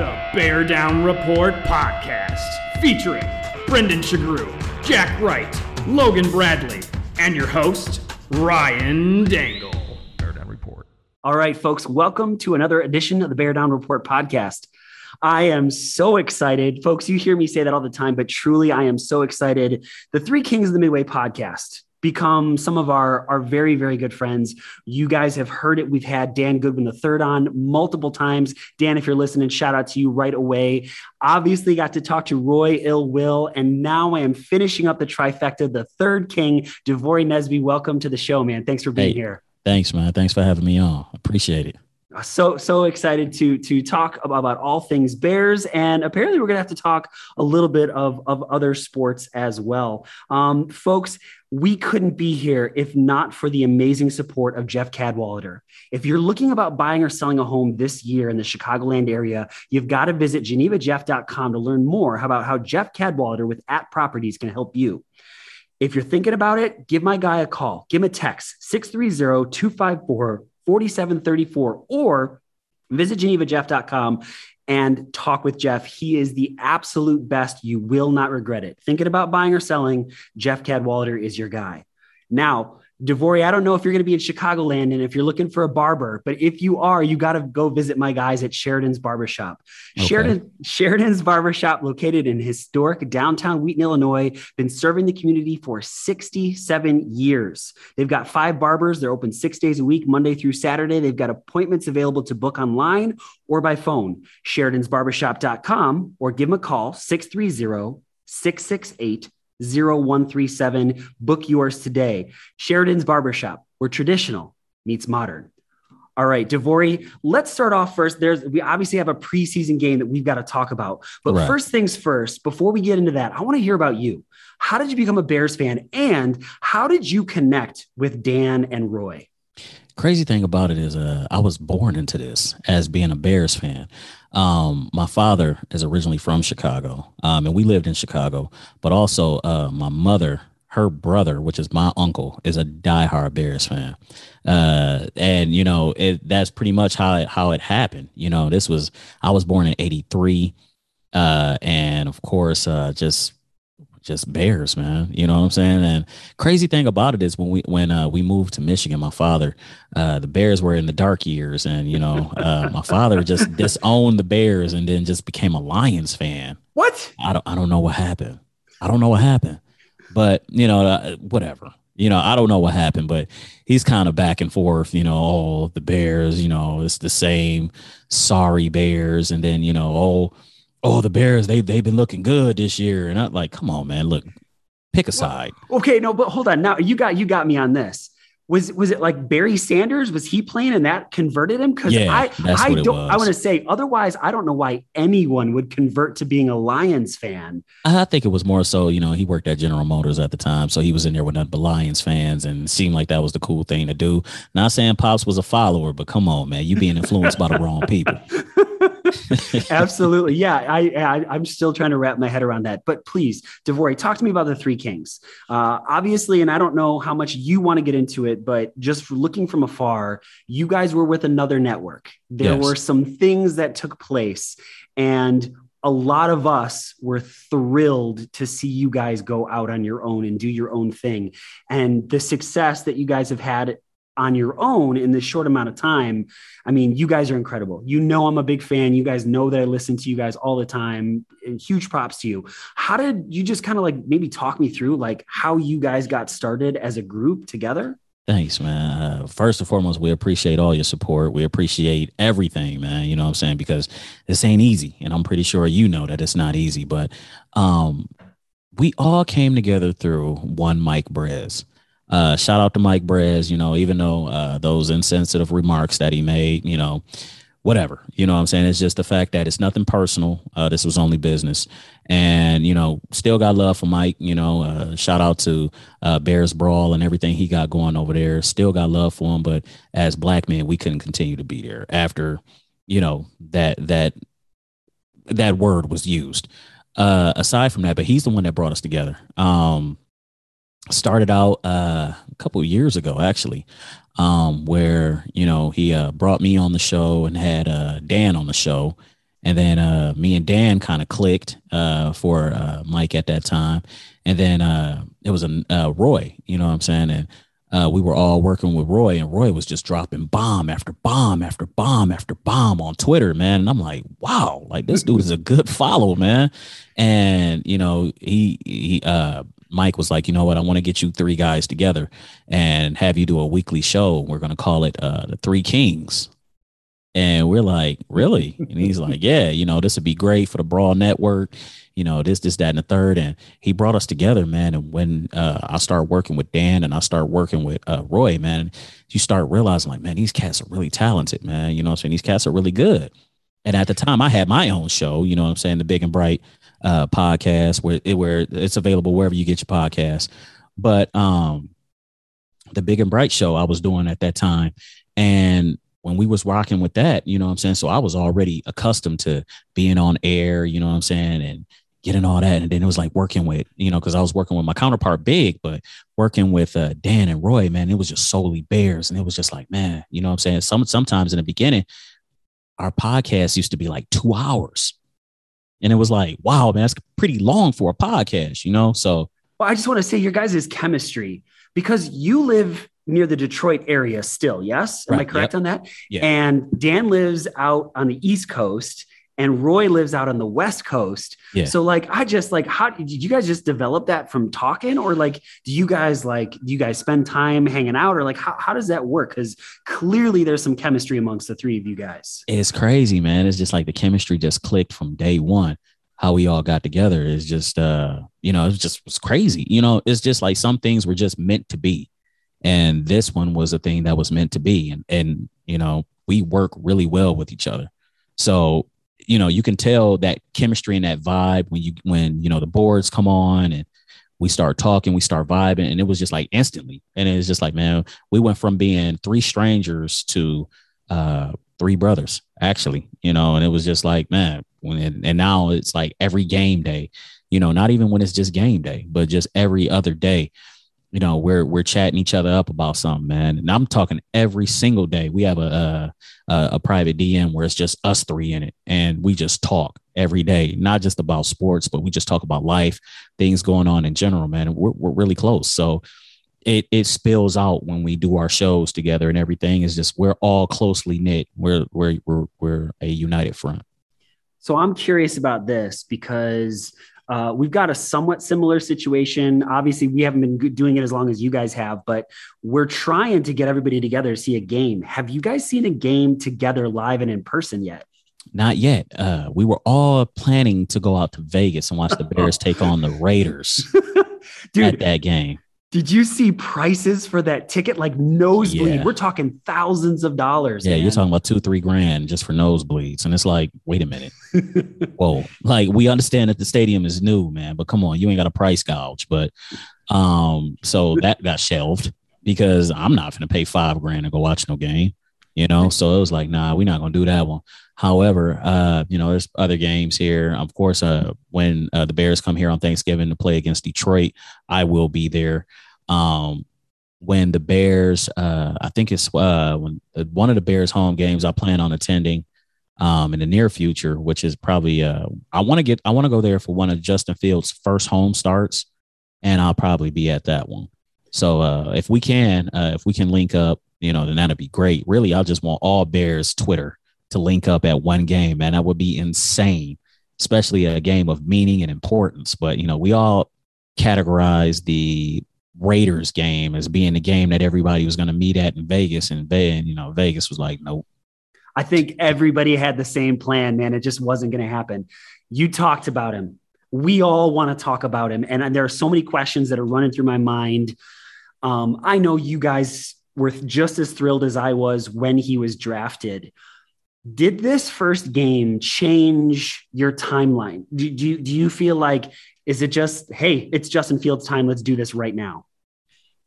The Bear Down Report podcast, featuring Brendan Shagru, Jack Wright, Logan Bradley, and your host, Ryan Dangle. Bear Down Report. All right, folks, welcome to another edition of the Bear Down Report podcast. I am so excited. Folks, you hear me say that all the time, but truly, I am so excited. The Three Kings of the Midway podcast become some of our, our very, very good friends. You guys have heard it. We've had Dan Goodwin the third on multiple times. Dan, if you're listening, shout out to you right away. Obviously, got to talk to Roy Ill Will, and now I am finishing up the trifecta, the third king, Devory Nesby. Welcome to the show, man. Thanks for being Hey. here. Thanks, man. Thanks for having me on. Appreciate it. so so excited to to talk about, about all things bears and apparently we're going to have to talk a little bit of of other sports as well um, folks we couldn't be here if not for the amazing support of jeff cadwalader if you're looking about buying or selling a home this year in the chicagoland area you've got to visit genevajeff.com to learn more about how jeff cadwalader with at properties can help you if you're thinking about it, give my guy a call. Give him a text 630 254 4734 or visit genevajeff.com and talk with Jeff. He is the absolute best. You will not regret it. Thinking about buying or selling, Jeff Cadwalader is your guy. Now, Devory, I don't know if you're going to be in Chicagoland and if you're looking for a barber, but if you are, you got to go visit my guys at Sheridan's Barbershop. Okay. Sheridan, Sheridan's Barbershop, located in historic downtown Wheaton, Illinois, been serving the community for 67 years. They've got five barbers. They're open six days a week, Monday through Saturday. They've got appointments available to book online or by phone. Sheridan'sBarbershop.com or give them a call 630 668 0137. Book yours today. Sheridan's Barbershop, where traditional meets modern. All right, Devory, let's start off first. There's we obviously have a preseason game that we've got to talk about. But Right. first things first, before we get into that, I want to hear about you. How did you become a Bears fan and how did you connect with Dan and Roy? Crazy thing about it is, uh, I was born into this as being a Bears fan. Um, my father is originally from Chicago, um, and we lived in Chicago. But also, uh, my mother, her brother, which is my uncle, is a diehard Bears fan. Uh, and you know, it, that's pretty much how it how it happened. You know, this was I was born in '83, uh, and of course, uh, just just Bears, man. You know what I'm saying? And crazy thing about it is when we when uh, we moved to Michigan, my father, uh, the Bears were in the dark years, and you know, uh, my father just disowned the Bears and then just became a Lions fan. What? I don't I don't know what happened. I don't know what happened, but you know, uh, whatever. You know, I don't know what happened, but he's kind of back and forth. You know, oh, the Bears. You know, it's the same sorry Bears, and then you know, oh, oh, the Bears. They they've been looking good this year, and I'm like, come on, man, look, pick a side. Okay, no, but hold on. Now you got you got me on this. Was was it like Barry Sanders? Was he playing and that converted him? Because Yeah, I I don't I want to say otherwise I don't know why anyone would convert to being a Lions fan. I think it was more so, you know, he worked at General Motors at the time, so he was in there with nothing but Lions fans, and seemed like that was the cool thing to do. Not saying Pops was a follower, but come on, man, you being influenced by the wrong people. Absolutely. Yeah, I, I I'm still trying to wrap my head around that. But please, Devory, talk to me about the three kings. Uh, obviously, and I don't know how much you want to get into it, but just looking from afar, you guys were with another network. There Yes. were some things that took place, and a lot of us were thrilled to see you guys go out on your own and do your own thing. And the success that you guys have had on your own in this short amount of time I mean, you guys are incredible. You know, I'm a big fan. You guys know that I listen to you guys all the time. And huge props to you. How did you just kind of like maybe talk me through like how you guys got started as a group together? Thanks, man. Uh, first and foremost, we appreciate all your support. We appreciate everything, man. You know what I'm saying? Because this ain't easy. And I'm pretty sure you know that it's not easy. But um, we all came together through one Mike Brez. Uh, shout out to Mike Brez, you know, even though uh, those insensitive remarks that he made, you know, whatever. You know what I'm saying? It's just the fact that it's nothing personal. Uh, this was only business. And, you know, still got love for Mike. You know, uh, shout out to uh, Bears Brawl and everything he got going over there. Still got love for him. But as black men, we couldn't continue to be there after, you know, that, that, that word was used. Uh, aside from that, but he's the one that brought us together. Um, started out uh, a couple years ago, actually, um, where you know he uh, brought me on the show and had uh, Dan on the show, And then uh, me and Dan kind of clicked uh, for uh, Mike at that time. And then it was a Roy, you know what I'm saying? And uh, we were all working with Roy, and Roy was just dropping bomb after bomb after bomb after bomb on Twitter, man. And I'm like, wow, like this dude is a good follow, man. And you know, he he uh Mike was like, you know what, I want to get you three guys together and have you do a weekly show. We're gonna call it uh the Three Kings. And we're like, really? And he's like, yeah, you know, this would be great for the Brawl Network, you know, this, this, that, and the third. And he brought us together, man. And when uh, I started working with Dan and I started working with uh, Roy, man, you start realizing, like, man, these cats are really talented, man. You know what I'm saying? These cats are really good. And at the time, I had my own show, you know what I'm saying? The Big and Bright uh, podcast, where, it, where it's available wherever you get your podcast. But um, the Big and Bright show I was doing at that time. And when we was rocking with that, you know what I'm saying? So I was already accustomed to being on air, you know what I'm saying? And getting all that. And then it was like working with, you know, because I was working with my counterpart Big, but working with uh, Dan and Roy, man, it was just solely Bears. And it was just like, man, you know what I'm saying? Some sometimes in the beginning, our podcast used to be like two hours. And it was like, wow, man, that's pretty long for a podcast, you know? So well, I just want to say your guys' chemistry because you live near the Detroit area still. Yes. Am right. I correct yep. on that? Yeah. And Dan lives out on the East Coast and Roy lives out on the West Coast. Yeah. So like I just like how did you guys just develop that from talking or like do you guys like do you guys spend time hanging out or like how, how does that work? Because clearly there's some chemistry amongst the three of you guys. It's crazy, man. It's just like the chemistry just clicked from day one. How we all got together is just uh, you know, it just was crazy. You know, it's just like some things were just meant to be and this one was a thing that was meant to be and and you know we work really well with each other so you know you can tell that chemistry and that vibe when you when you know the boards come on and we start talking we start vibing and it was just like instantly. And it's just like man we went from being three strangers to uh three brothers actually you know and it was just like man when and now it's like every game day you know not even when it's just game day but just every other day you know we're we're chatting each other up about something man. And i'm talking every single day. We have a a, a private dm where it's just us three in it and we just talk every day not just about sports but we just talk about life things going on in general man. And we're, we're really close. So it it spills out when we do our shows together and everything. Is just we're all closely knit. We're we're we're, we're a united front. So i'm curious about this because uh, we've got a somewhat similar situation. Obviously, we haven't been doing it as long as you guys have, but we're trying to get everybody together to see a game. Have you guys seen a game together live and in person yet? Not yet. Uh, we were all planning to go out to Vegas and watch the Bears take on the Raiders Dude, at that game. Did you see prices for that ticket? Like nosebleed. Yeah. We're talking thousands of dollars. Yeah, man. you're talking about two, three grand just for nosebleeds. And it's like, wait a minute. Whoa. Like we understand that the stadium is new, man, but come on, you ain't got a price gouge. But um, so that got shelved because I'm not gonna pay five grand to go watch no game. You know, so it was like, nah, we're not gonna do that one. However, uh, you know, there's other games here. Of course, uh, when uh, the Bears come here on Thanksgiving to play against Detroit, I will be there. Um, when the Bears, uh, I think it's uh, when uh, one of the Bears home games I plan on attending um, in the near future, which is probably uh, I want to get I want to go there for one of Justin Fields' first home starts, and I'll probably be at that one. So uh, if we can, uh, if we can link up, you know, then that'd be great. Really, I just want all Bears Twitter to link up at one game, man. That would be insane, especially a game of meaning and importance. But you know, we all categorize the Raiders game as being the game that everybody was going to meet at in Vegas, and then you know, Vegas was like, nope. I think everybody had the same plan, man. It just wasn't going to happen. You talked about him. We all want to talk about him, and there are so many questions that are running through my mind. Um, I know you guys were just as thrilled as I was when he was drafted. Did this first game change your timeline? Do, do, do you feel like, is it just, hey, it's Justin Fields' time, let's do this right now?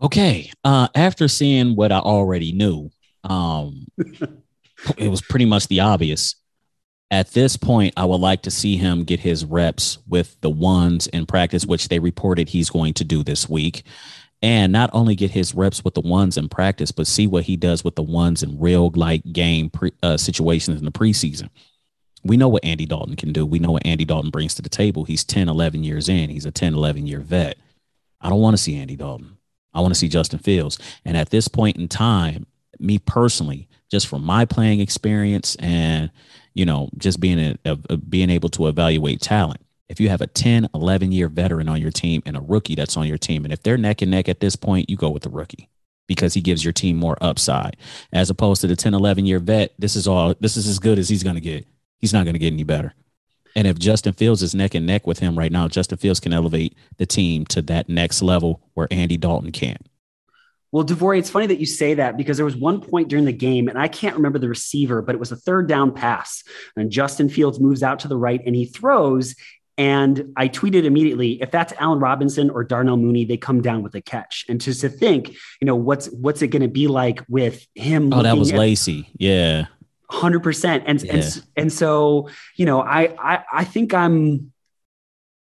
Okay. Uh, after seeing what I already knew, um, it was pretty much the obvious. At this point, I would like to see him get his reps with the ones in practice, which they reported he's going to do this week and not only get his reps with the ones in practice, but see what he does with the ones in real like game pre, uh, situations in the preseason. we know what Andy Dalton can do. We know what Andy Dalton brings to the table. He's 10, 11 years in. He's a 10, 11 year vet. I don't want to see Andy Dalton. I want to see Justin Fields. And at this point in time, me personally, just from my playing experience and, you know, just being a, a, being able to evaluate talent, if you have a 10, 11 year veteran on your team and a rookie that's on your team, and if they're neck and neck at this point, you go with the rookie because he gives your team more upside as opposed to the 10, 11 year vet. This is all, this is as good as he's going to get. He's not going to get any better. And if Justin Fields is neck and neck with him right now, Justin Fields can elevate the team to that next level where Andy Dalton can't. Well, DeVory, it's funny that you say that because there was one point during the game, and I can't remember the receiver, but it was a third down pass. And Justin Fields moves out to the right and he throws. And I tweeted immediately, if that's Allen Robinson or Darnell Mooney, they come down with a catch. And just to think, you know, what's what's it going to be like with him? Oh, that was at, Lacy. Yeah. Hundred percent. And yeah. and and so, you know, I I I think I'm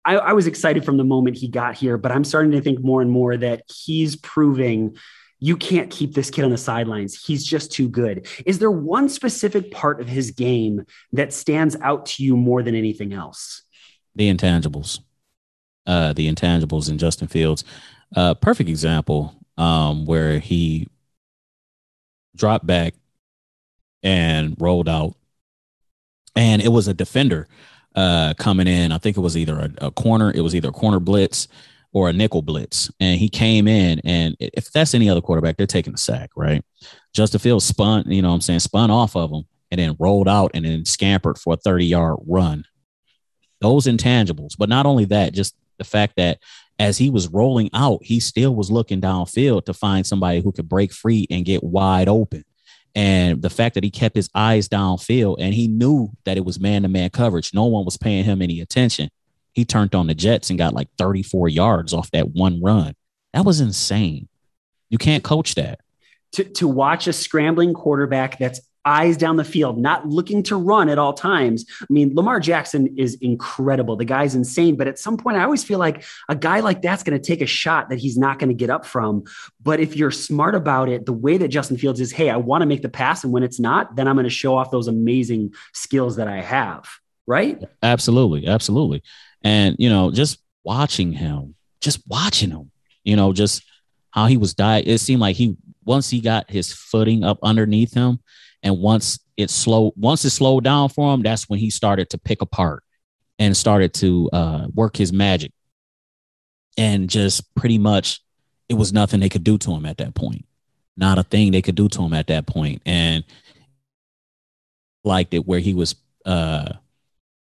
I, I was excited from the moment he got here, but I'm starting to think more and more that he's proving you can't keep this kid on the sidelines. He's just too good. Is there one specific part of his game that stands out to you more than anything else? The intangibles. Uh, the intangibles in Justin Fields. Uh, perfect example um, where he dropped back and rolled out. And it was a defender uh, coming in. I think it was either a, a, corner, it was either a corner blitz or a nickel blitz. And he came in, and if that's any other quarterback, they're taking a sack, right? Justin Fields spun, you know what I'm saying, spun off of him and then rolled out and then scampered for a 30 yard run. Those intangibles. But not only that, just the fact that as he was rolling out, he still was looking downfield to find somebody who could break free and get wide open. And the fact that he kept his eyes downfield and he knew that it was man to man coverage, no one was paying him any attention. He turned on the Jets and got like 34 yards off that one run. That was insane. You can't coach that. To, to watch a scrambling quarterback that's eyes down the field, not looking to run at all times. I mean, Lamar Jackson is incredible. The guy's insane. But at some point, I always feel like a guy like that's going to take a shot that he's not going to get up from. But if you're smart about it, the way that Justin Fields is, hey, I want to make the pass. And when it's not, then I'm going to show off those amazing skills that I have. Right? Absolutely. Absolutely. And, you know, just watching him, just watching him, you know, just how he was dying. It seemed like he, once he got his footing up underneath him, and once it slowed, once it slowed down for him, that's when he started to pick apart and started to uh, work his magic. And just pretty much, it was nothing they could do to him at that point. Not a thing they could do to him at that point. And liked it where he was, uh,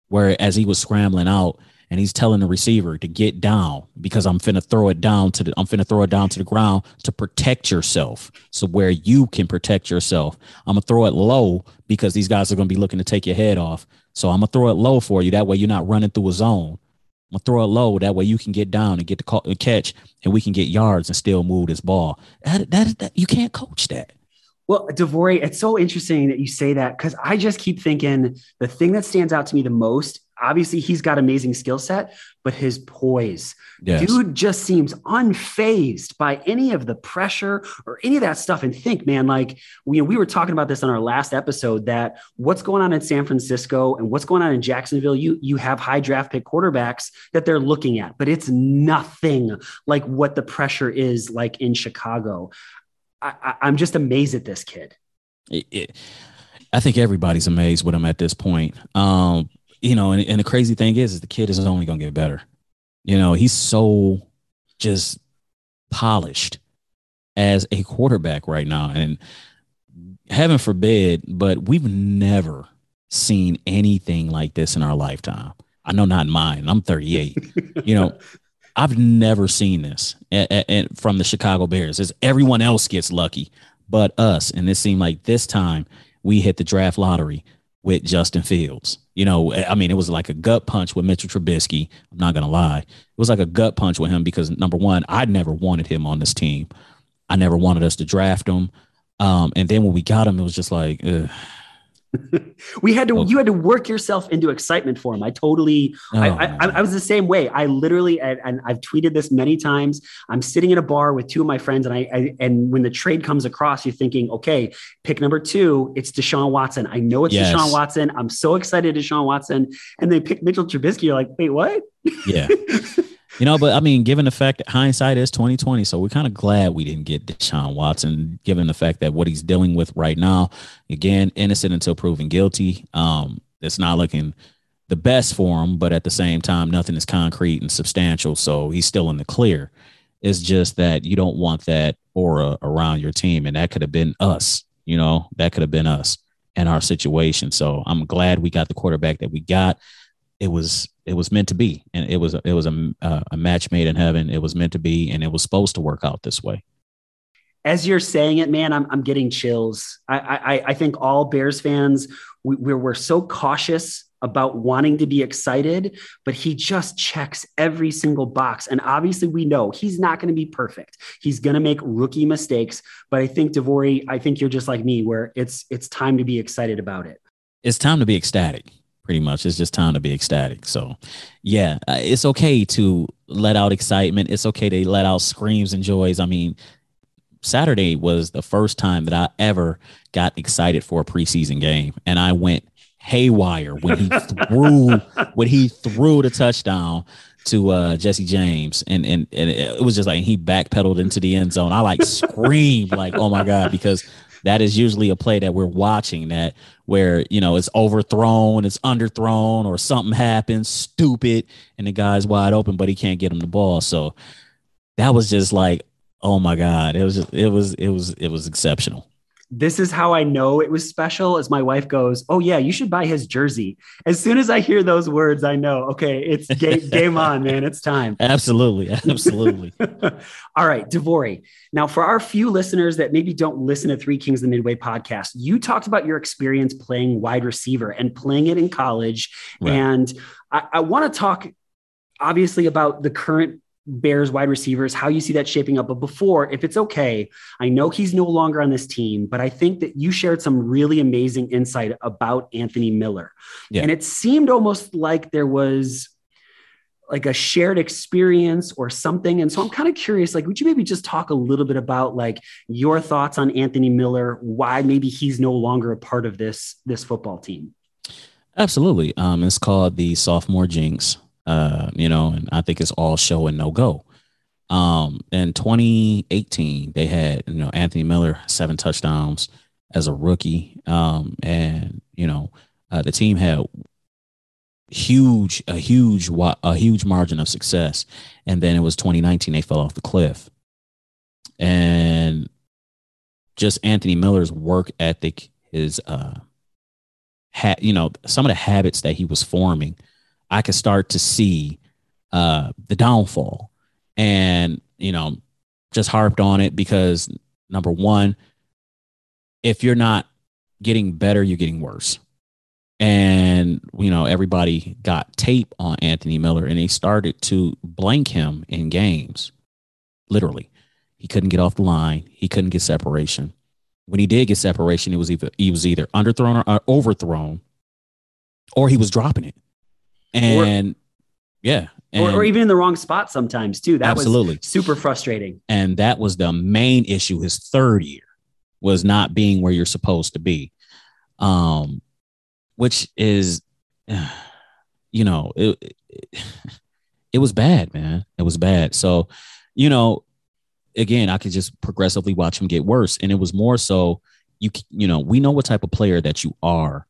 where as he was scrambling out, and he's telling the receiver to get down because I'm finna throw it down to the I'm finna throw it down to the ground to protect yourself. So where you can protect yourself. I'm gonna throw it low because these guys are gonna be looking to take your head off. So I'm gonna throw it low for you. That way you're not running through a zone. I'm gonna throw it low. That way you can get down and get the call, catch, and we can get yards and still move this ball. That, that, that you can't coach that. Well, Devory, it's so interesting that you say that because I just keep thinking the thing that stands out to me the most obviously he's got amazing skill set, but his poise, yes. dude just seems unfazed by any of the pressure or any of that stuff. And think, man, like we, we were talking about this on our last episode that what's going on in San Francisco and what's going on in Jacksonville, you, you have high draft pick quarterbacks that they're looking at, but it's nothing like what the pressure is like in Chicago. I, am just amazed at this kid. It, it, I think everybody's amazed with him at this point. Um, you know, and, and the crazy thing is, is the kid is only going to get better. You know, he's so just polished as a quarterback right now. And heaven forbid, but we've never seen anything like this in our lifetime. I know not mine. I'm 38. you know, I've never seen this and from the Chicago Bears. As everyone else gets lucky, but us. And it seemed like this time we hit the draft lottery with Justin Fields. You know, I mean, it was like a gut punch with Mitchell Trubisky. I'm not gonna lie, it was like a gut punch with him because number one, I never wanted him on this team. I never wanted us to draft him. Um, and then when we got him, it was just like, ugh. we had to, you had to work yourself into excitement for him. I totally, oh, I, I, I, was the same way. I literally, and I've tweeted this many times. I'm sitting in a bar with two of my friends, and I, I, and when the trade comes across, you're thinking, okay, pick number two, it's Deshaun Watson. I know it's yes. Deshaun Watson. I'm so excited, Deshaun Watson. And they pick Mitchell Trubisky. You're like, wait, what? Yeah. You know, but I mean, given the fact that hindsight is 2020, so we're kind of glad we didn't get Deshaun Watson, given the fact that what he's dealing with right now, again, innocent until proven guilty. Um, it's not looking the best for him, but at the same time, nothing is concrete and substantial. So he's still in the clear. It's just that you don't want that aura around your team. And that could have been us, you know, that could have been us and our situation. So I'm glad we got the quarterback that we got. It was it was meant to be, and it was it was a a match made in heaven. It was meant to be, and it was supposed to work out this way. As you're saying it, man, I'm I'm getting chills. I I, I think all Bears fans we, we're we're so cautious about wanting to be excited, but he just checks every single box. And obviously, we know he's not going to be perfect. He's going to make rookie mistakes. But I think DeVory, I think you're just like me, where it's it's time to be excited about it. It's time to be ecstatic pretty much. It's just time to be ecstatic. So, yeah, uh, it's okay to let out excitement. It's okay to let out screams and joys. I mean, Saturday was the first time that I ever got excited for a preseason game, and I went haywire when he threw when he threw the touchdown to uh, Jesse James, and and and it was just like he backpedaled into the end zone. I like screamed like, "Oh my god!" because that is usually a play that we're watching that where you know it's overthrown, it's underthrown, or something happens stupid, and the guy's wide open, but he can't get him the ball. So that was just like, oh my god, it was just, it was it was it was exceptional this is how I know it was special. As my wife goes, Oh, yeah, you should buy his jersey. As soon as I hear those words, I know, okay, it's game, game on, man. It's time. Absolutely. Absolutely. All right, DeVory. Now, for our few listeners that maybe don't listen to Three Kings of the Midway podcast, you talked about your experience playing wide receiver and playing it in college. Right. And I, I want to talk obviously about the current Bears wide receivers, how you see that shaping up. But before, if it's okay, I know he's no longer on this team, but I think that you shared some really amazing insight about Anthony Miller. Yeah. And it seemed almost like there was like a shared experience or something. And so I'm kind of curious, like, would you maybe just talk a little bit about like your thoughts on Anthony Miller, why maybe he's no longer a part of this this football team? Absolutely. Um, it's called the sophomore jinx. Uh, you know, and I think it's all show and no go. Um, in 2018, they had you know Anthony Miller seven touchdowns as a rookie, um, and you know uh, the team had huge a huge a huge margin of success, and then it was 2019 they fell off the cliff, and just Anthony Miller's work ethic, his uh, had you know some of the habits that he was forming I could start to see uh, the downfall. And, you know, just harped on it because number one, if you're not getting better, you're getting worse. And, you know, everybody got tape on Anthony Miller and they started to blank him in games. Literally. He couldn't get off the line. He couldn't get separation. When he did get separation, it was either he was either underthrown or overthrown, or he was dropping it. And or, yeah. And or, or, even in the wrong spot sometimes too. That absolutely. was super frustrating. And that was the main issue his third year was not being where you're supposed to be. Um, which is, you know, it, it, it was bad, man. It was bad. So, you know, again, I could just progressively watch him get worse. And it was more so you, you know, we know what type of player that you are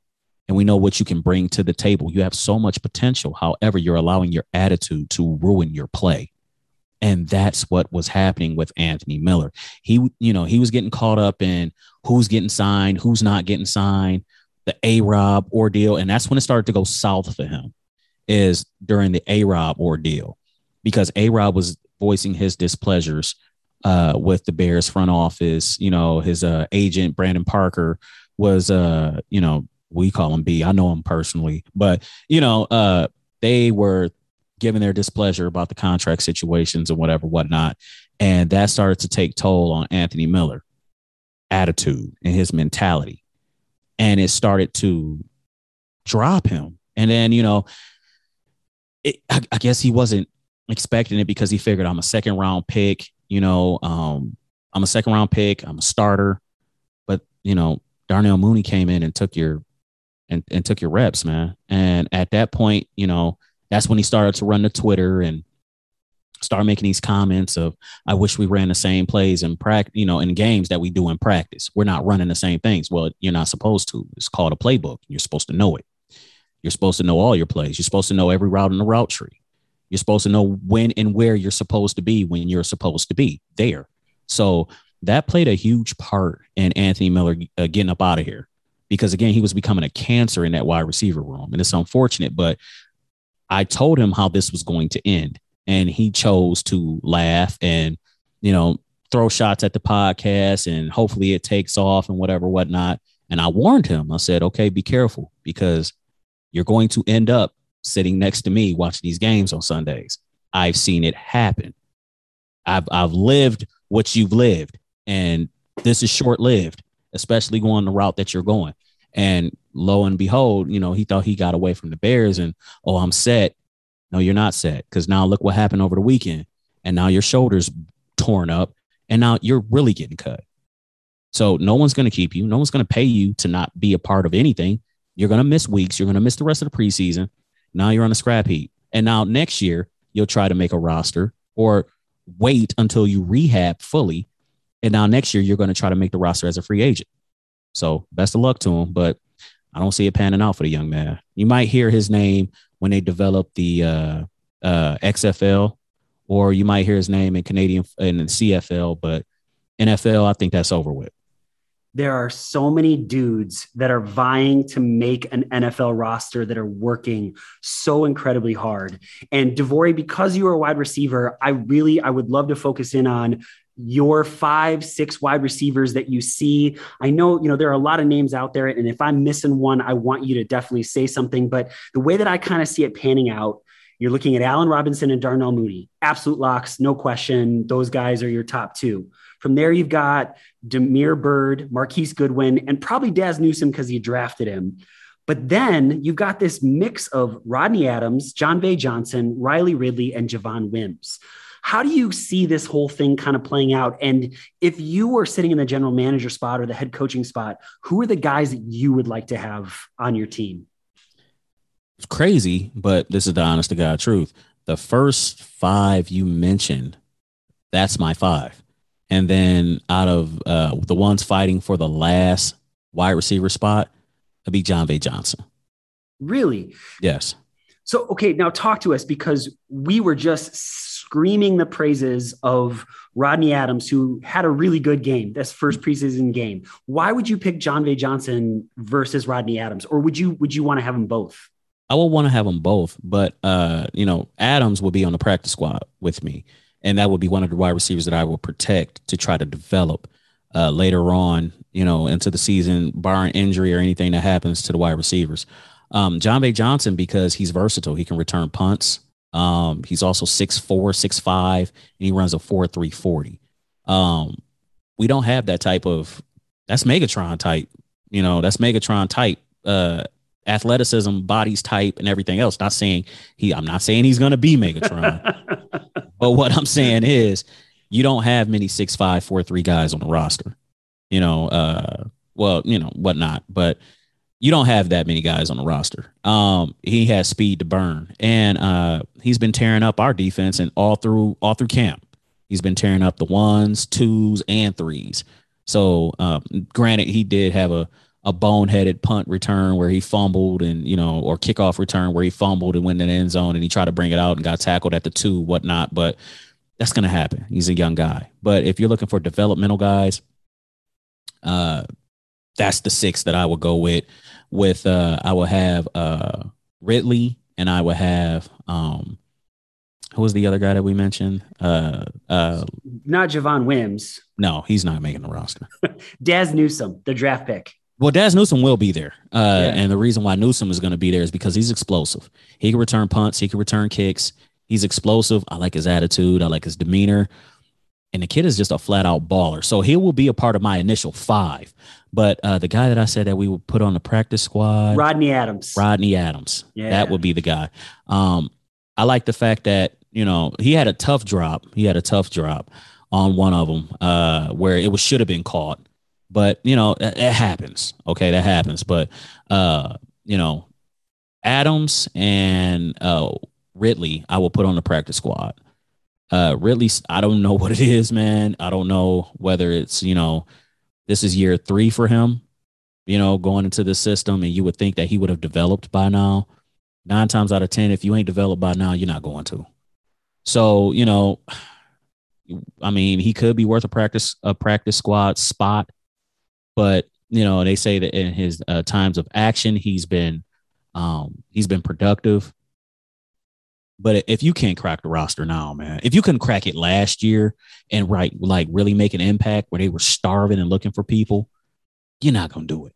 and we know what you can bring to the table. You have so much potential. However, you're allowing your attitude to ruin your play. And that's what was happening with Anthony Miller. He, you know, he was getting caught up in who's getting signed, who's not getting signed, the A Rob ordeal. And that's when it started to go south for him, is during the A Rob ordeal, because A Rob was voicing his displeasures uh, with the Bears front office. You know, his uh, agent, Brandon Parker, was, uh, you know, we call him B. I know him personally, but you know, uh, they were giving their displeasure about the contract situations and whatever, whatnot, and that started to take toll on Anthony Miller attitude and his mentality. and it started to drop him. And then, you know, it, I, I, guess he wasn't expecting it because he figured I'm a second round pick. You know, um, I'm a second round pick. I'm a starter, but you know, Darnell Mooney came in and took your and, and took your reps, man. And at that point, you know, that's when he started to run the Twitter and start making these comments of I wish we ran the same plays in practice, you know, in games that we do in practice. We're not running the same things. Well, you're not supposed to. It's called a playbook. You're supposed to know it. You're supposed to know all your plays. You're supposed to know every route in the route tree. You're supposed to know when and where you're supposed to be when you're supposed to be there. So that played a huge part in Anthony Miller uh, getting up out of here because again he was becoming a cancer in that wide receiver room and it's unfortunate but I told him how this was going to end and he chose to laugh and you know throw shots at the podcast and hopefully it takes off and whatever whatnot. And i warned him. I said okay be careful because you're going to end up sitting next to me watching these games on sundays. I've seen it happen. I've i've lived what you've lived and this is short lived especially going the route that you're going and lo and behold you know he thought he got away from the bears and oh i'm set no, you're not set because now look what happened over the weekend. And now your shoulder's torn up and now you're really getting cut. So no one's going to keep you. No one's going to pay you to not be a part of anything. You're going to miss weeks. You're going to miss the rest of the preseason. Now you're on a scrap heap. And now next year, you'll try to make a roster or wait until you rehab fully. And now next year, you're going to try to make the roster as a free agent. So best of luck to him. But I don't see it panning out for the young man. You might hear his name when they develop the uh, uh, XFL, or you might hear his name in Canadian and CFL, but NFL, I think that's over with. There are so many dudes that are vying to make an NFL roster that are working so incredibly hard. And DeVory, because you are a wide receiver, I really I would love to focus in on your five, six wide receivers that you see. I know, you know, there are a lot of names out there. And if I'm missing one, I want you to definitely say something. But the way that I kind of see it panning out, you're looking at Allen Robinson and Darnell Mooney, absolute locks, no question. Those guys are your top two. From there, you've got Damiere Byrd, Marquise Goodwin, and probably Dazz Newsome because you drafted him. But then you've got this mix of Rodney Adams, Jon'Vea Johnson, Riley Ridley, and Javon Wims. How do you see this whole thing kind of playing out? And if you were sitting in the general manager spot or the head coaching spot, who are the guys that you would like to have on your team? It's crazy, but this is the honest to God truth. The first five you mentioned, that's my five. And then out of uh, the ones fighting for the last wide receiver spot, it'd be Jon'Vea Johnson. Really? Yes. So, okay, now talk to us because we were just screaming the praises of Rodney Adams, who had a really good game, this first preseason game. Why would you pick Jon'Vea Johnson versus Rodney Adams, or would you would you want to have them both? I would want to have them both, but uh, you know, Adams would be on the practice squad with me, and that would be one of the wide receivers that I will protect to try to develop uh, later on, you know, into the season, barring injury or anything that happens to the wide receivers. Um, Jon'Vea Johnson because he's versatile. He can return punts. Um, he's also 6'4, 6'5, and he runs a 4'3 40. Um, we don't have that type of that's Megatron type, you know, that's Megatron type uh athleticism, bodies type, and everything else. Not saying he I'm not saying he's gonna be Megatron, but what I'm saying is you don't have many six five, four three guys on the roster. You know, uh well, you know, whatnot. But you don't have that many guys on the roster. Um, he has speed to burn, and uh, he's been tearing up our defense and all through all through camp. He's been tearing up the ones, twos, and threes. So, um, granted, he did have a a boneheaded punt return where he fumbled and you know, or kickoff return where he fumbled and went in the end zone and he tried to bring it out and got tackled at the two, whatnot. But that's gonna happen. He's a young guy. But if you're looking for developmental guys, uh, that's the six that I would go with with uh I will have uh Ridley and I will have um who was the other guy that we mentioned? Uh uh not Javon Wims. No, he's not making the roster. Dazz Newsome, the draft pick. Well, Dazz Newsome will be there. Uh, yeah. And the reason why Newsome is going to be there is because he's explosive. He can return punts, he can return kicks. He's explosive. I like his attitude, I like his demeanor. And the kid is just a flat out baller. So he will be a part of my initial five. But uh, the guy that I said that we would put on the practice squad, Rodney Adams. Rodney Adams. Yeah. That would be the guy. Um, I like the fact that, you know, he had a tough drop. He had a tough drop on one of them uh, where it was should have been caught. But, you know, it, it happens. Okay, that happens. But, uh, you know, Adams and uh, Ridley, I will put on the practice squad. Uh, Ridley, I don't know what it is, man. I don't know whether it's, you know, this is year three for him, you know, going into the system, and you would think that he would have developed by now. Nine times out of 10, if you ain't developed by now, you're not going to. So, you know, I mean, he could be worth a practice a practice squad spot, but you know, they say that in his uh, times of action, he's been um, he's been productive. But if you can't crack the roster now, man, if you couldn't crack it last year and right, like really make an impact where they were starving and looking for people, you're not gonna do it.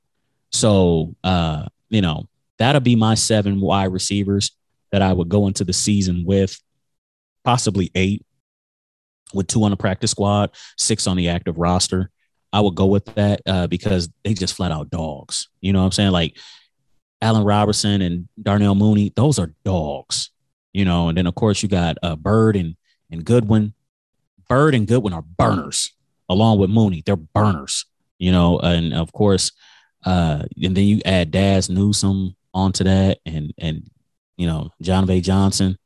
So, uh, you know, that'll be my seven wide receivers that I would go into the season with, possibly eight, with two on the practice squad, six on the active roster. I would go with that uh, because they just flat out dogs. You know what I'm saying? Like Allen Robinson and Darnell Mooney, those are dogs you know, and then of course you got uh, Byrd and and Goodwin. Byrd and Goodwin are burners, along with Mooney. They're burners, you know, and of course, uh, and then you add Dazz Newsome onto that, and and you know Jon'Vea Johnson.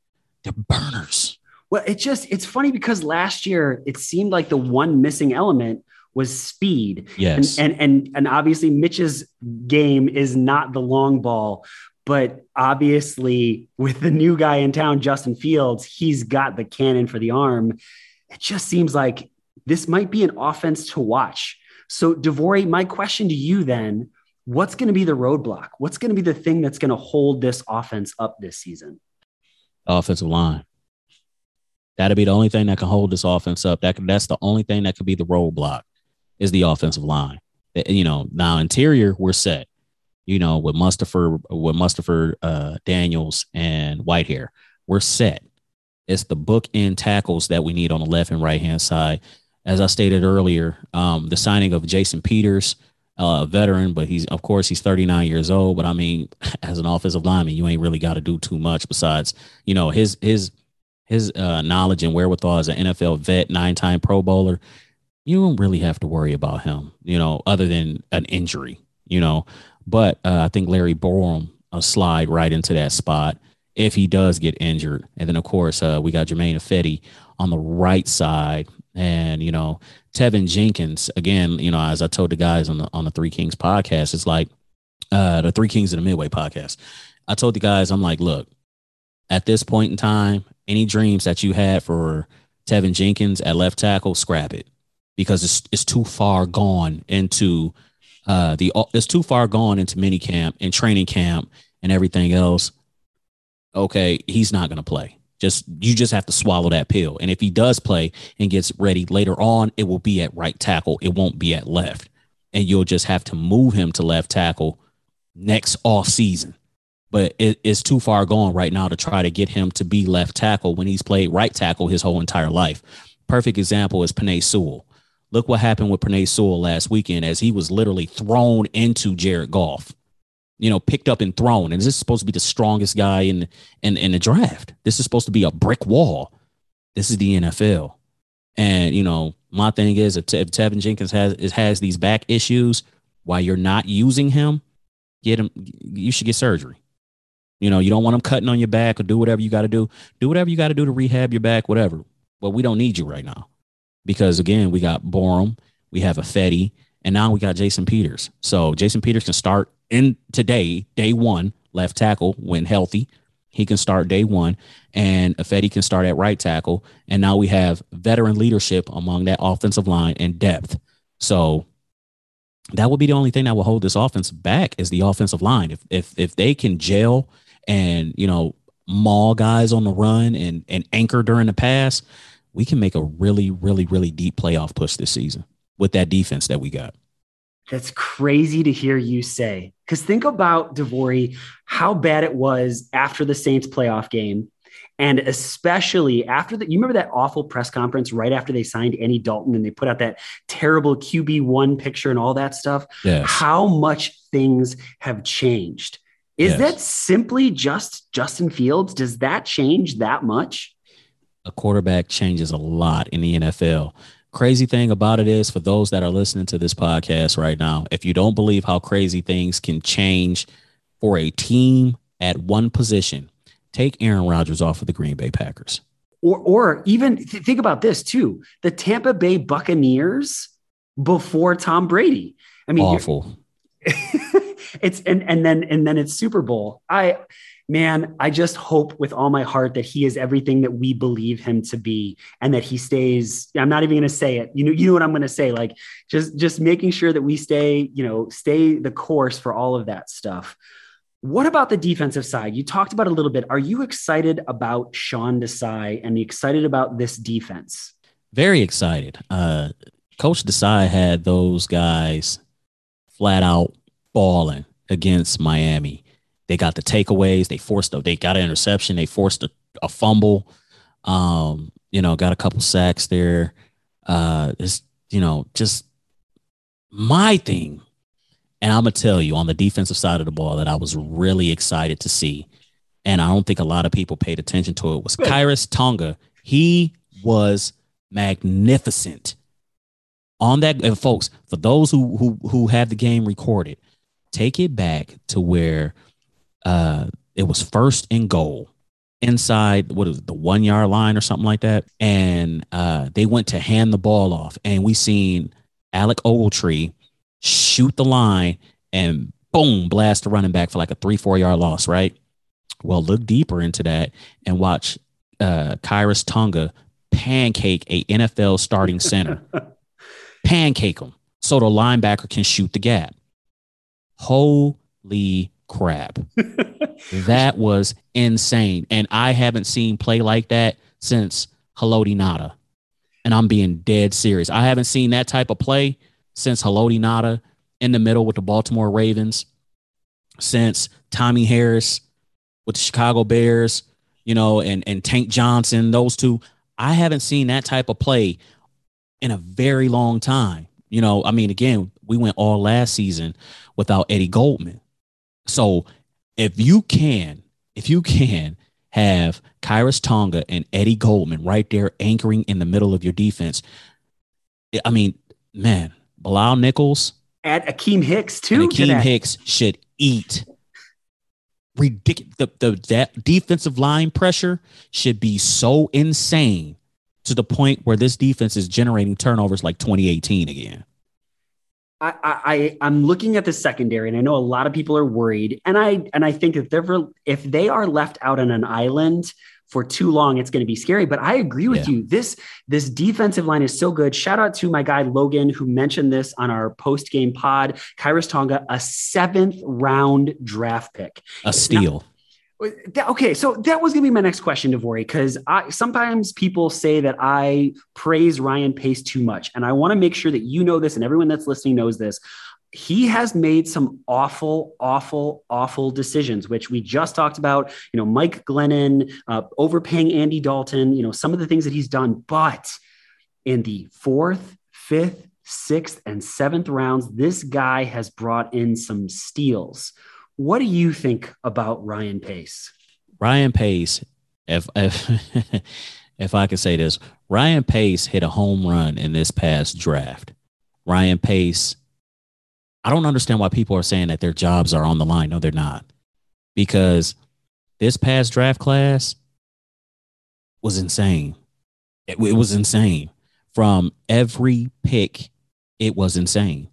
They're burners. Well, it just it's funny because last year it seemed like the one missing element was speed. Yes. And, and and and obviously Mitch's game is not the long ball, but obviously, with the new guy in town, Justin Fields, he's got the cannon for the arm. It just seems like this might be an offense to watch. So, DeVory, my question to you then what's going to be the roadblock? What's going to be the thing that's going to hold this offense up this season? Offensive line. That'll be the only thing that can hold this offense up. That can, that's the only thing that could be the roadblock is the offensive line. You know, now interior, we're set you know, with Mustipher, with Mustipher uh, Daniels, and Whitehair. We're set. It's the bookend tackles that we need on the left and right hand side. As I stated earlier, um, the signing of Jason Peters, uh, a veteran, but he's of course he's 39 years old. But I mean, as an offensive lineman, you ain't really got to do too much besides, you know, his his his uh, knowledge and wherewithal as an NFL vet, nine time Pro Bowler. You don't really have to worry about him, you know, other than an injury, you know. But uh, I think Larry Borom will slide right into that spot if he does get injured. And then, of course, uh, we got Germain Ifedi on the right side. And, you know, Teven Jenkins, again, you know, as I told the guys on the, on the Three Kings podcast, it's like uh, the Three Kings of the Midway podcast. I told the guys, I'm like, look, at this point in time, any dreams that you had for Teven Jenkins at left tackle, scrap it because it's, it's too far gone into – uh, the it's too far gone into mini camp and training camp and everything else. Okay, he's not going to play. Just you just have to swallow that pill. And if he does play and gets ready later on, it will be at right tackle. It won't be at left, and you'll just have to move him to left tackle next off season. But it, it's too far gone right now to try to get him to be left tackle when he's played right tackle his whole entire life. Perfect example is Penei Sewell. Look what happened with Penei Sewell last weekend as he was literally thrown into Jared Goff. You know, picked up and thrown. And this is supposed to be the strongest guy in in, in the draft. This is supposed to be a brick wall. This is the NFL. And you know, my thing is if, if Teven Jenkins has has these back issues while you're not using him, get him you should get surgery. You know, you don't want him cutting on your back or do whatever you got to do. Do whatever you got to do to rehab your back, whatever. But we don't need you right now because again, we got Borom, we have Ifedi, and now we got Jason Peters. So Jason Peters can start in today, day one, left tackle when healthy. He can start day one, and Ifedi can start at right tackle. And now we have veteran leadership among that offensive line and depth. So that would be the only thing that will hold this offense back is the offensive line. If if if they can gel and you know maul guys on the run and and anchor during the pass, we can make a really, really, really deep playoff push this season with that defense that we got. That's crazy to hear you say. Because think about DeVory, how bad it was after the Saints playoff game. And especially after that, you remember that awful press conference right after they signed Andy Dalton and they put out that terrible QB1 picture and all that stuff? Yes. How much things have changed. Is Yes. that simply just Justin Fields? Does that change that much? A quarterback changes a lot in the NFL. Crazy thing about it is, for those that are listening to this podcast right now, if you don't believe how crazy things can change for a team at one position, take Aaron Rodgers off of the Green Bay Packers. Or, or even th- think about this too the Tampa Bay Buccaneers before Tom Brady. I mean, Awful. it's and and then and then it's Super Bowl. I man, I just hope with all my heart that he is everything that we believe him to be and that he stays I'm not even going to say it. You know you know what I'm going to say like just just making sure that we stay, you know, stay the course for all of that stuff. What about the defensive side? You talked about a little bit. Are you excited about Sean Desai and excited about this defense? Very excited. Uh, Coach Desai had those guys flat out balling against Miami. They got the takeaways. They forced. A, they got an interception. They forced a, a fumble. Um, you know, got a couple sacks there. Uh, it's you know just my thing. And I'm gonna tell you on the defensive side of the ball that I was really excited to see, and I don't think a lot of people paid attention to it was. Khyiris Tonga. He was magnificent on that. And folks, for those who who who have the game recorded, take it back to where uh it was first and goal inside what is it, the one yard line or something like that, and uh they went to hand the ball off, and we seen Alec Ogletree shoot the line and boom blast the running back for like a three four yard loss, right? Well, look deeper into that and watch uh Khyiris Tonga pancake a NFL starting center pancake him so the linebacker can shoot the gap. Holy crap. that was insane. And I haven't seen play like that since Haloti Ngata. And I'm being dead serious. I haven't seen that type of play since Haloti Ngata in the middle with the Baltimore Ravens, since Tommie Harris with the Chicago Bears, you know, and, and Tank Johnson, those two. I haven't seen that type of play in a very long time. You know, I mean, again, we went all last season without Eddie Goldman. So if you can, if you can have Khyiris Tonga and Eddie Goldman right there anchoring in the middle of your defense, I mean, man, Bilal Nichols Add Akiem Hicks too. and to Akiem. Hicks should eat. Ridiculous. The, the that defensive line pressure should be so insane to the point where this defense is generating turnovers like 2018 again. I, I, I'm looking at the secondary, and I know a lot of people are worried, and I and I think that they're if they are left out on an island for too long, it's going to be scary. But I agree with Yeah. you. This this defensive line is so good. Shout out to my guy Logan who mentioned this on our post game pod. Khyiris Tonga, a seventh round draft pick. A steal. That- okay, so that was gonna be my next question, Devori, because I sometimes people say that I praise Ryan Pace too much, and I want to make sure that you know this and everyone that's listening knows this. He has made some awful, awful, awful decisions, which we just talked about. You know, Mike Glennon uh, overpaying Andy Dalton. You know, some of the things that he's done, but in the fourth, fifth, sixth, and seventh rounds, this guy has brought in some steals. What do you think about Ryan Pace? Ryan Pace, if if if I can say this, Ryan Pace hit a home run in this past draft. Ryan Pace, I don't understand why people are saying that their jobs are on the line. No, they're not. Because this past draft class was insane. It, it was insane. From every pick, it was insane.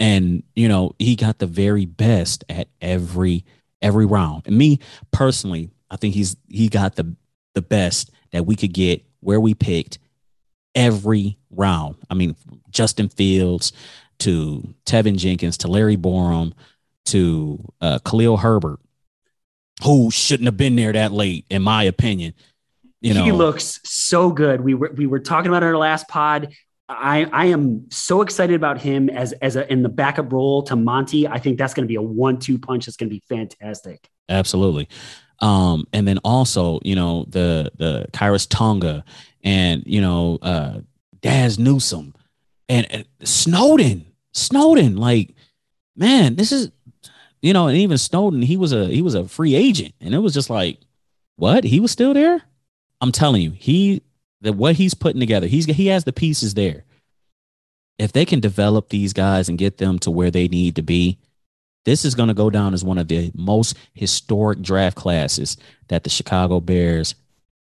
And you know, he got the very best at every every round. And me personally, I think he's he got the the best that we could get where we picked every round. I mean, Justin Fields to Teven Jenkins to Larry Borom to uh, Khalil Herbert, who shouldn't have been there that late, in my opinion. You know, he looks so good. We were we were talking about it in our last pod. I, I am so excited about him as as a, in the backup role to Monty. I think that's going to be a one-two punch. That's going to be fantastic. Absolutely. Um, and then also, you know, the the Khyiris Tonga and you know, uh Dazz Newsome and, and Snowden. Snowden, like, man, this is you know, and even Snowden, he was a he was a free agent, and it was just like, what? He was still there? I'm telling you, he that what he's putting together, he's he has the pieces there. If they can develop these guys and get them to where they need to be, this is going to go down as one of the most historic draft classes that the Chicago Bears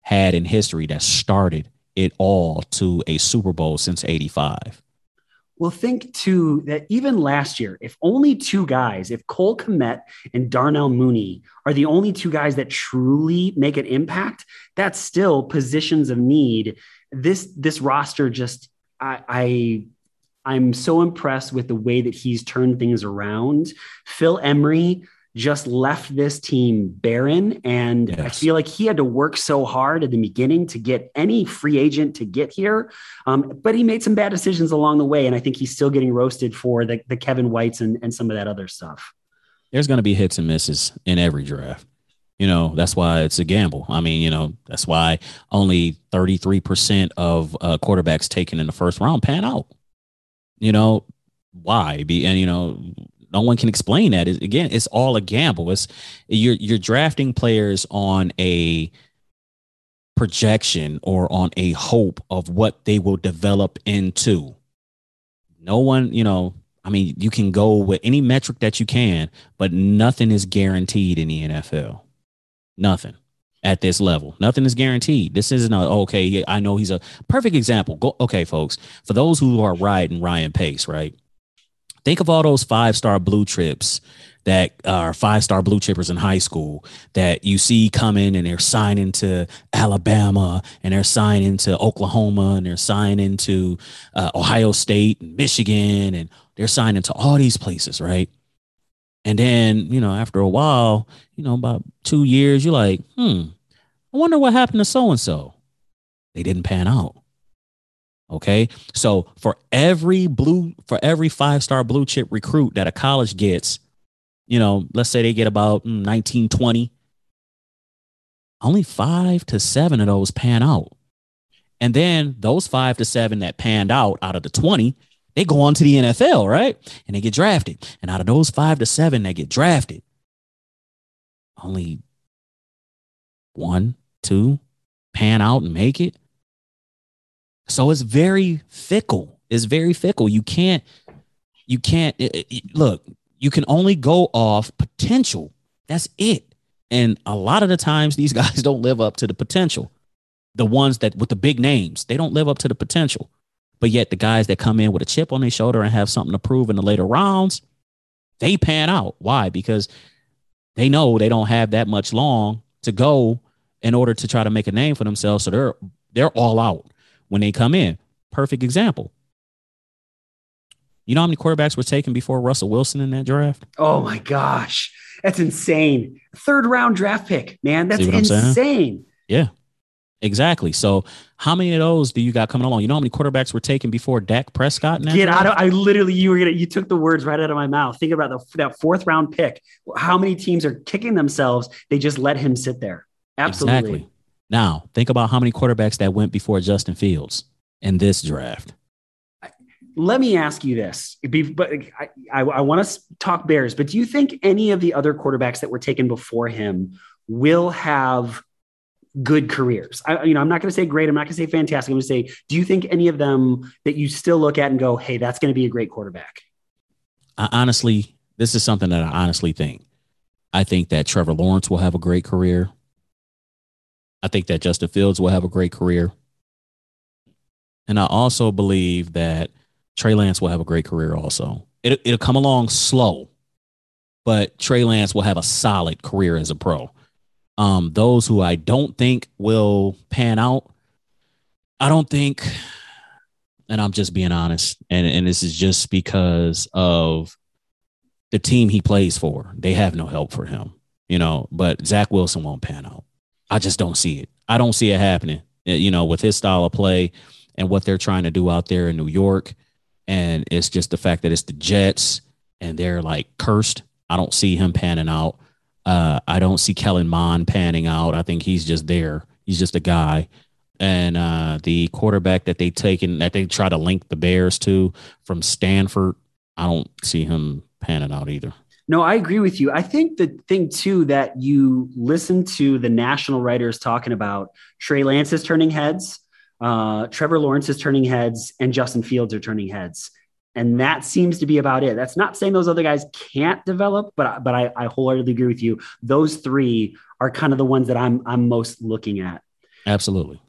had in history that started it all to a Super Bowl since 85. Well, think too that even last year, if only two guys, if Cole Kmet and Darnell Mooney are the only two guys that truly make an impact, that's still positions of need. This this roster just I, I I'm so impressed with the way that he's turned things around. Phil Emery just left this team barren. And yes. I feel like he had to work so hard at the beginning to get any free agent to get here. Um, but he made some bad decisions along the way. And I think he's still getting roasted for the, the Kevin Whites and, and some of that other stuff. There's going to be hits and misses in every draft. You know, that's why it's a gamble. I mean, you know, that's why only 33% of uh, quarterbacks taken in the first round pan out. You know, why? Be and you know, no one can explain that. It, again, it's all a gamble. It's you're you're drafting players on a projection or on a hope of what they will develop into. No one, you know, I mean, you can go with any metric that you can, but nothing is guaranteed in the NFL. Nothing at this level. Nothing is guaranteed. This isn't a okay. I know he's a perfect example. Go okay, folks. For those who are riding Ryan Pace, right? Think of all those five star blue trips that are five star blue chippers in high school that you see coming and they're signing to Alabama and they're signing to Oklahoma and they're signing to uh, Ohio State and Michigan and they're signing to all these places, right? And then, you know, after a while, you know, about two years, you're like, hmm, I wonder what happened to so and so. They didn't pan out. Okay. So for every blue, for every five star blue chip recruit that a college gets, you know, let's say they get about mm, 19, 20, only five to seven of those pan out. And then those five to seven that panned out out of the 20, they go on to the NFL, right? And they get drafted. And out of those five to seven that get drafted, only one, two pan out and make it. So it's very fickle. It's very fickle. You can't, you can't it, it, look, you can only go off potential. That's it. And a lot of the times these guys don't live up to the potential. The ones that with the big names, they don't live up to the potential. But yet the guys that come in with a chip on their shoulder and have something to prove in the later rounds, they pan out. Why? Because they know they don't have that much long to go in order to try to make a name for themselves. So they're they're all out when they come in. Perfect example. You know how many quarterbacks were taken before Russell Wilson in that draft? Oh my gosh. That's insane. Third round draft pick, man. That's insane. Yeah. Exactly. So, how many of those do you got coming along? You know how many quarterbacks were taken before Dak Prescott? Get out of! I literally, you were gonna, you took the words right out of my mouth. Think about the, that fourth round pick. How many teams are kicking themselves? They just let him sit there. Absolutely. Exactly. Now, think about how many quarterbacks that went before Justin Fields in this draft. Let me ask you this, but I, I, I want to talk Bears, but do you think any of the other quarterbacks that were taken before him will have good careers? I, you know, I'm not going to say great. I'm not going to say fantastic. I'm going to say, do you think any of them that you still look at and go, hey, that's going to be a great quarterback? I honestly, this is something that I honestly think. I think that Trevor Lawrence will have a great career. I think that Justin Fields will have a great career. And I also believe that Trey Lance will have a great career also. It, it'll come along slow, but Trey Lance will have a solid career as a pro. Um, those who I don't think will pan out, I don't think, and I'm just being honest, and, and this is just because of the team he plays for. They have no help for him, you know, but Zach Wilson won't pan out. I just don't see it. I don't see it happening. Eh, you know, with his style of play and what they're trying to do out there in New York, and it's just the fact that it's the Jets and they're like cursed. I don't see him panning out. Uh, I don't see Kellen Mond panning out. I think he's just there. He's just a guy. And uh, the quarterback that they taken that they try to link the Bears to from Stanford, I don't see him panning out either. No, I agree with you. I think the thing too that you listen to the national writers talking about Trey Lance is turning heads, uh, Trevor Lawrence is turning heads, and Justin Fields are turning heads. And that seems to be about it. That's not saying those other guys can't develop, but but I, I wholeheartedly agree with you. Those three are kind of the ones that I'm I'm most looking at. Absolutely.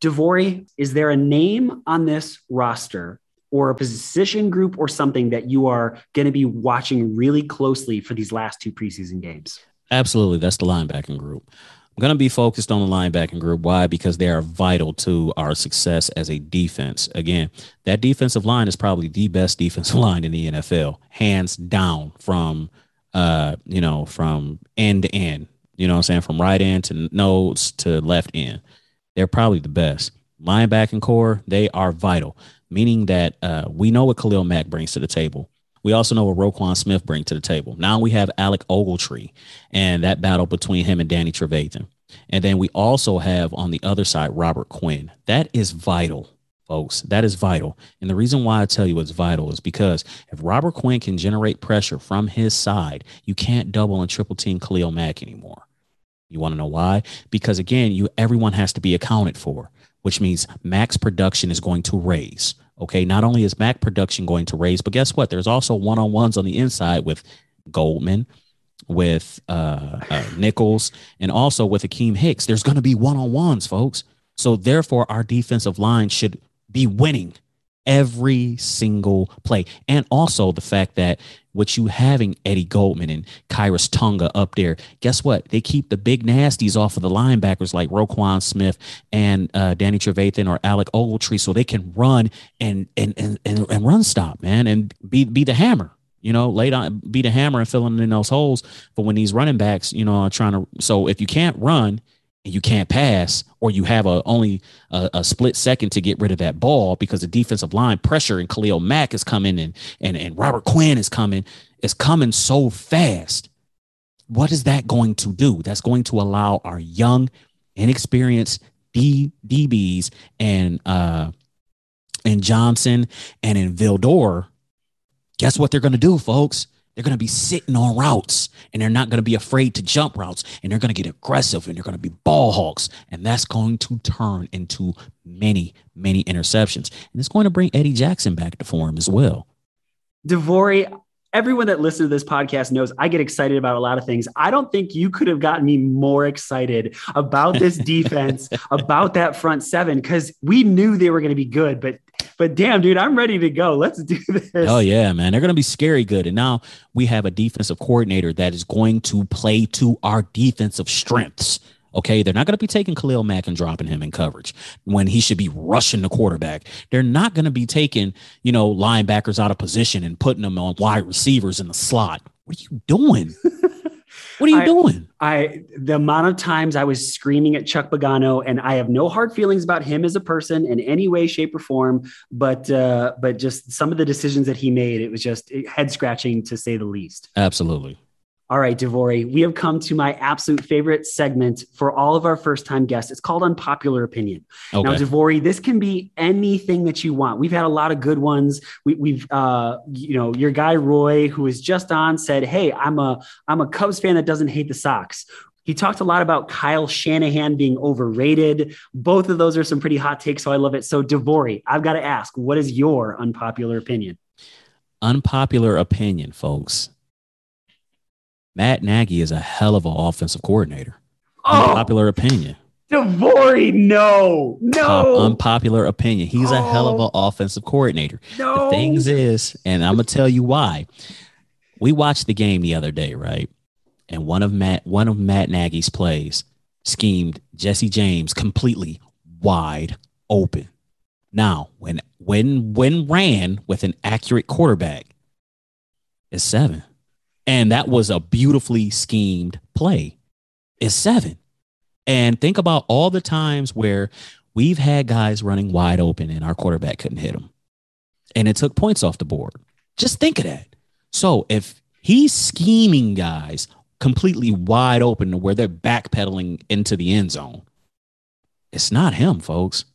Devori, is there a name on this roster or a position group or something that you are going to be watching really closely for these last two preseason games? Absolutely. That's the linebacking group. I'm going to be focused on the linebacking group. Why? Because they are vital to our success as a defense. Again, that defensive line is probably the best defensive line in the NFL, hands down from, uh, you know, from end to end. You know what I'm saying? From right end to nose to left end. They're probably the best. Linebacking core, they are vital, meaning that uh, we know what Khalil Mack brings to the table. We also know what Roquan Smith brings to the table. Now we have Alec Ogletree and that battle between him and Danny Trevathan. And then we also have on the other side Robert Quinn. That is vital, folks. That is vital. And the reason why I tell you it's vital is because if Robert Quinn can generate pressure from his side, you can't double and triple team Khalil Mack anymore. You want to know why? Because again, you everyone has to be accounted for, which means Mack's production is going to raise. Okay, not only is Mack production going to raise, but guess what? There's also one on ones on the inside with Goldman, with uh, uh, Nichols, and also with Akiem Hicks. There's going to be one on ones, folks. So therefore, our defensive line should be winning every single play. And also the fact that with you having Eddie Goldman and Khyiris Tonga up there, guess what? They keep the big nasties off of the linebackers like Roquan Smith and uh, Danny Trevathan or Alec Ogletree so they can run and, and and and and run stop, man, and be be the hammer. You know, lay down, be the hammer and filling in those holes. But when these running backs, you know, are trying to, so if you can't run, and you can't pass or you have a only a, a, split second to get rid of that ball because the defensive line pressure and Khalil Mack is coming and and and Robert Quinn is coming is coming so fast. What is that going to do? That's going to allow our young, inexperienced D, DBs and uh and Johnson and in Vildor. Guess what they're going to do, folks? They're going to be sitting on routes and they're not going to be afraid to jump routes and they're going to get aggressive and they're going to be ball hawks. And that's going to turn into many, many interceptions. And it's going to bring Eddie Jackson back to form as well. Devori, everyone that listens to this podcast knows I get excited about a lot of things. I don't think you could have gotten me more excited about this defense, about that front seven, because we knew they were going to be good, but but damn, dude, I'm ready to go. Let's do this. Oh yeah, man. They're gonna be scary good. And now we have a defensive coordinator that is going to play to our defensive strengths. Okay, they're not going to be taking Khalil Mack and dropping him in coverage when he should be rushing the quarterback. They're not going to be taking, you know, linebackers out of position and putting them on wide receivers in the slot. What are you doing? What are you I, doing? I the amount of times I was screaming at Chuck Pagano, and I have no hard feelings about him as a person in any way, shape, or form. But uh, but just some of the decisions that he made, it was just head scratching to say the least. Absolutely. All right, Devori, we have come to my absolute favorite segment for all of our first time guests. It's called Unpopular Opinion. Okay. Now, Devori, this can be anything that you want. We've had a lot of good ones. We, have uh, you know, your guy Roy, who was just on, said, "Hey, I'm a I'm a Cubs fan that doesn't hate the Sox." He talked a lot about Kyle Shanahan being overrated. Both of those are some pretty hot takes, so I love it. So, Devori, I've got to ask, what is your unpopular opinion? Unpopular opinion, folks Matt Nagy is a hell of an offensive coordinator. Oh, unpopular opinion. Devori, no, no. unpopular opinion. He's oh, a hell of an offensive coordinator. No. The things is, and I'm gonna tell you why. We watched the game the other day, right? And one of Matt, one of Matt Nagy's plays schemed Jesse James completely wide open. Now, when when when ran with an accurate quarterback, is seven. And that was a beautifully schemed play. It's seven. And think about all the times where we've had guys running wide open and our quarterback couldn't hit them. And it took points off the board. Just think of that. So if he's scheming guys completely wide open to where they're backpedaling into the end zone. It's not him, folks.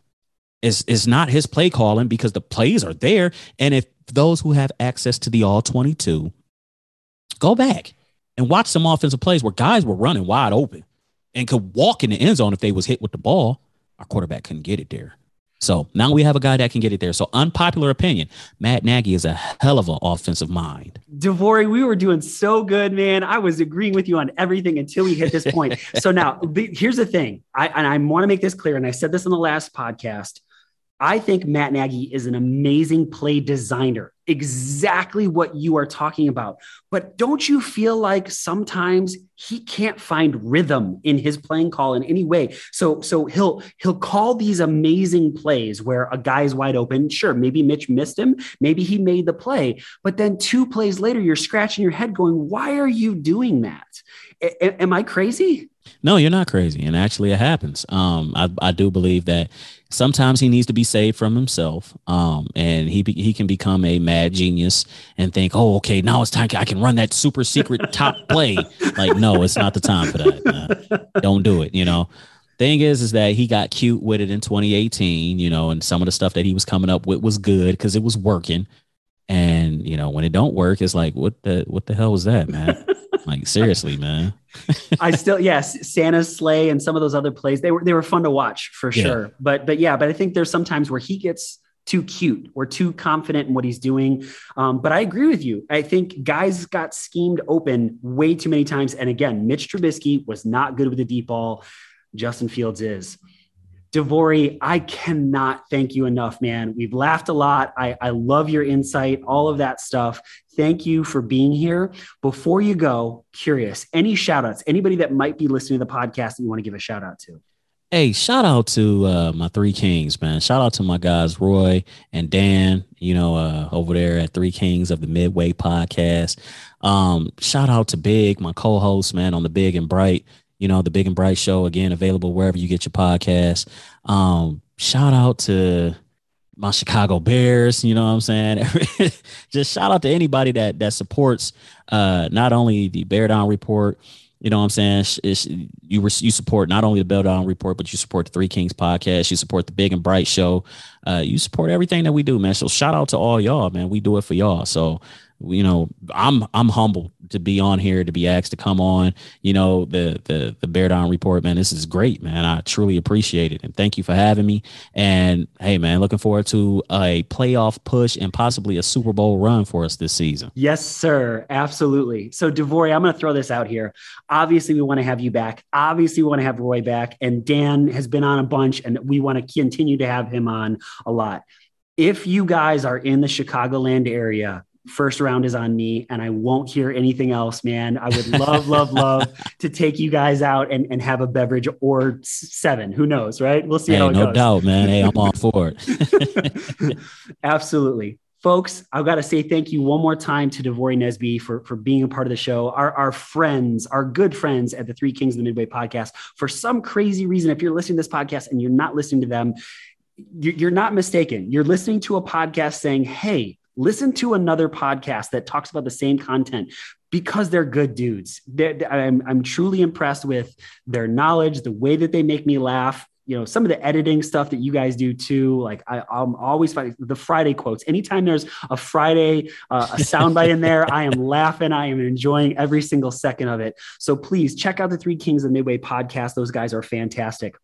It's, it's not his play calling because the plays are there. And if those who have access to the all 22 go back and watch some offensive plays where guys were running wide open and could walk in the end zone if they was hit with the ball, our quarterback couldn't get it there. So now we have a guy that can get it there. So unpopular opinion, Matt Nagy is a hell of an offensive mind. DeVory, we were doing so good, man. I was agreeing with you on everything until we hit this point. so now here's the thing. I, and I want to make this clear. And I said this in the last podcast. I think Matt Nagy is an amazing play designer, exactly what you are talking about. But don't you feel like sometimes he can't find rhythm in his playing call in any way? So, so he'll he'll call these amazing plays where a guy's wide open. Sure, maybe Mitch missed him, maybe he made the play, but then two plays later, you're scratching your head, going, "Why are you doing that?" A- am I crazy? No, you're not crazy, and actually, it happens. Um, I, I do believe that sometimes he needs to be saved from himself, um, and he he can become a mad genius and think, oh, okay, now it's time I can run that super secret top play. Like, no, it's not the time for that. Don't do it. You know. Thing is, is that he got cute with it in 2018. You know, and some of the stuff that he was coming up with was good because it was working. And you know, when it don't work, it's like, what the what the hell was that, man? like seriously, man. I still yes, Santa's sleigh and some of those other plays they were they were fun to watch for yeah. sure. But but yeah, but I think there's sometimes where he gets too cute or too confident in what he's doing. Um, but I agree with you. I think guys got schemed open way too many times. And again, Mitch Trubisky was not good with the deep ball. Justin Fields is. DeVory, I cannot thank you enough, man. We've laughed a lot. I, I love your insight, all of that stuff. Thank you for being here. Before you go, curious, any shout outs, anybody that might be listening to the podcast that you want to give a shout out to? Hey, shout out to uh, my three kings, man. Shout out to my guys, Roy and Dan, you know, uh, over there at Three Kings of the Midway podcast. Um, shout out to Big, my co host, man, on the Big and Bright you know, the Big and Bright Show again available wherever you get your podcast. Um, shout out to my Chicago Bears, you know what I'm saying? Just shout out to anybody that that supports uh not only the Bear Down Report, you know what I'm saying? It's, you you support not only the Bear Down Report, but you support the Three Kings podcast. You support the Big and Bright Show. Uh, you support everything that we do, man. So shout out to all y'all, man. We do it for y'all. So you know i'm i'm humbled to be on here to be asked to come on you know the the the bear down report man. This is great man. I truly appreciate it. And thank you for having me. And hey man looking forward to a playoff push and possibly a super bowl run for us this season. Yes sir. Absolutely. So devory i'm going to throw this out here. Obviously we want to have you back. Obviously we want to have roy back. And dan has been on a bunch and we want to continue to have him on a lot. If you guys are in the chicagoland area first round is on me and I won't hear anything else, man. I would love, love, love to take you guys out and, and have a beverage or seven. Who knows, right? We'll see hey, how it no goes. doubt, man. Hey, I'm all for it. Absolutely. Folks, I've got to say thank you one more time to Devory Nesby for, for being a part of the show. Our, our friends, our good friends at the Three Kings of the Midway podcast. For some crazy reason, if you're listening to this podcast and you're not listening to them, you're not mistaken. You're listening to a podcast saying, Hey, listen to another podcast that talks about the same content because they're good dudes. They're, I'm, I'm truly impressed with their knowledge, the way that they make me laugh. You know, some of the editing stuff that you guys do too. Like I, am always finding the Friday quotes. Anytime there's a Friday, uh, a soundbite in there, I am laughing. I am enjoying every single second of it. So please check out the Three Kings of Midway podcast. Those guys are fantastic.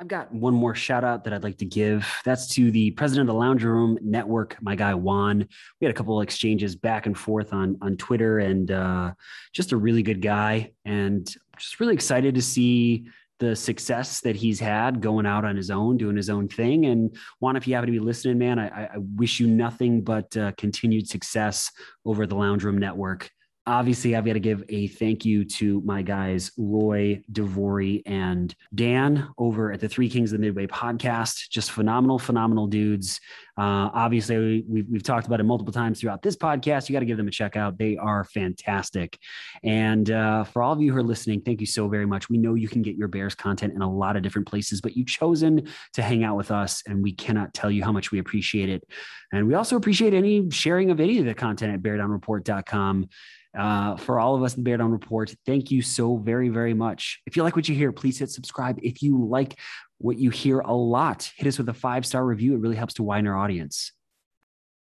I've got one more shout out that I'd like to give. That's to the president of the Lounge Room Network, my guy Juan. We had a couple of exchanges back and forth on on Twitter, and uh, just a really good guy, and just really excited to see the success that he's had going out on his own, doing his own thing. And Juan, if you happen to be listening, man, I, I wish you nothing but uh, continued success over the Lounge Room Network obviously I've got to give a thank you to my guys, Roy, DeVory, and Dan over at the Three Kings of the Midway podcast. Just phenomenal, phenomenal dudes. Uh, obviously, we've, we've talked about it multiple times throughout this podcast. You got to give them a check out. They are fantastic. And uh, for all of you who are listening, thank you so very much. We know you can get your Bears content in a lot of different places, but you've chosen to hang out with us, and we cannot tell you how much we appreciate it. And we also appreciate any sharing of any of the content at beardownreport.com. Uh, for all of us in Bear Down Report, thank you so very, very much. If you like what you hear, please hit subscribe. If you like what you hear a lot, hit us with a five star review. It really helps to widen our audience.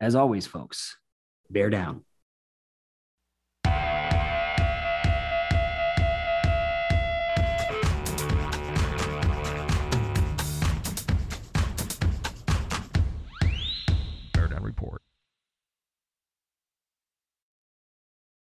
As always, folks, bear down.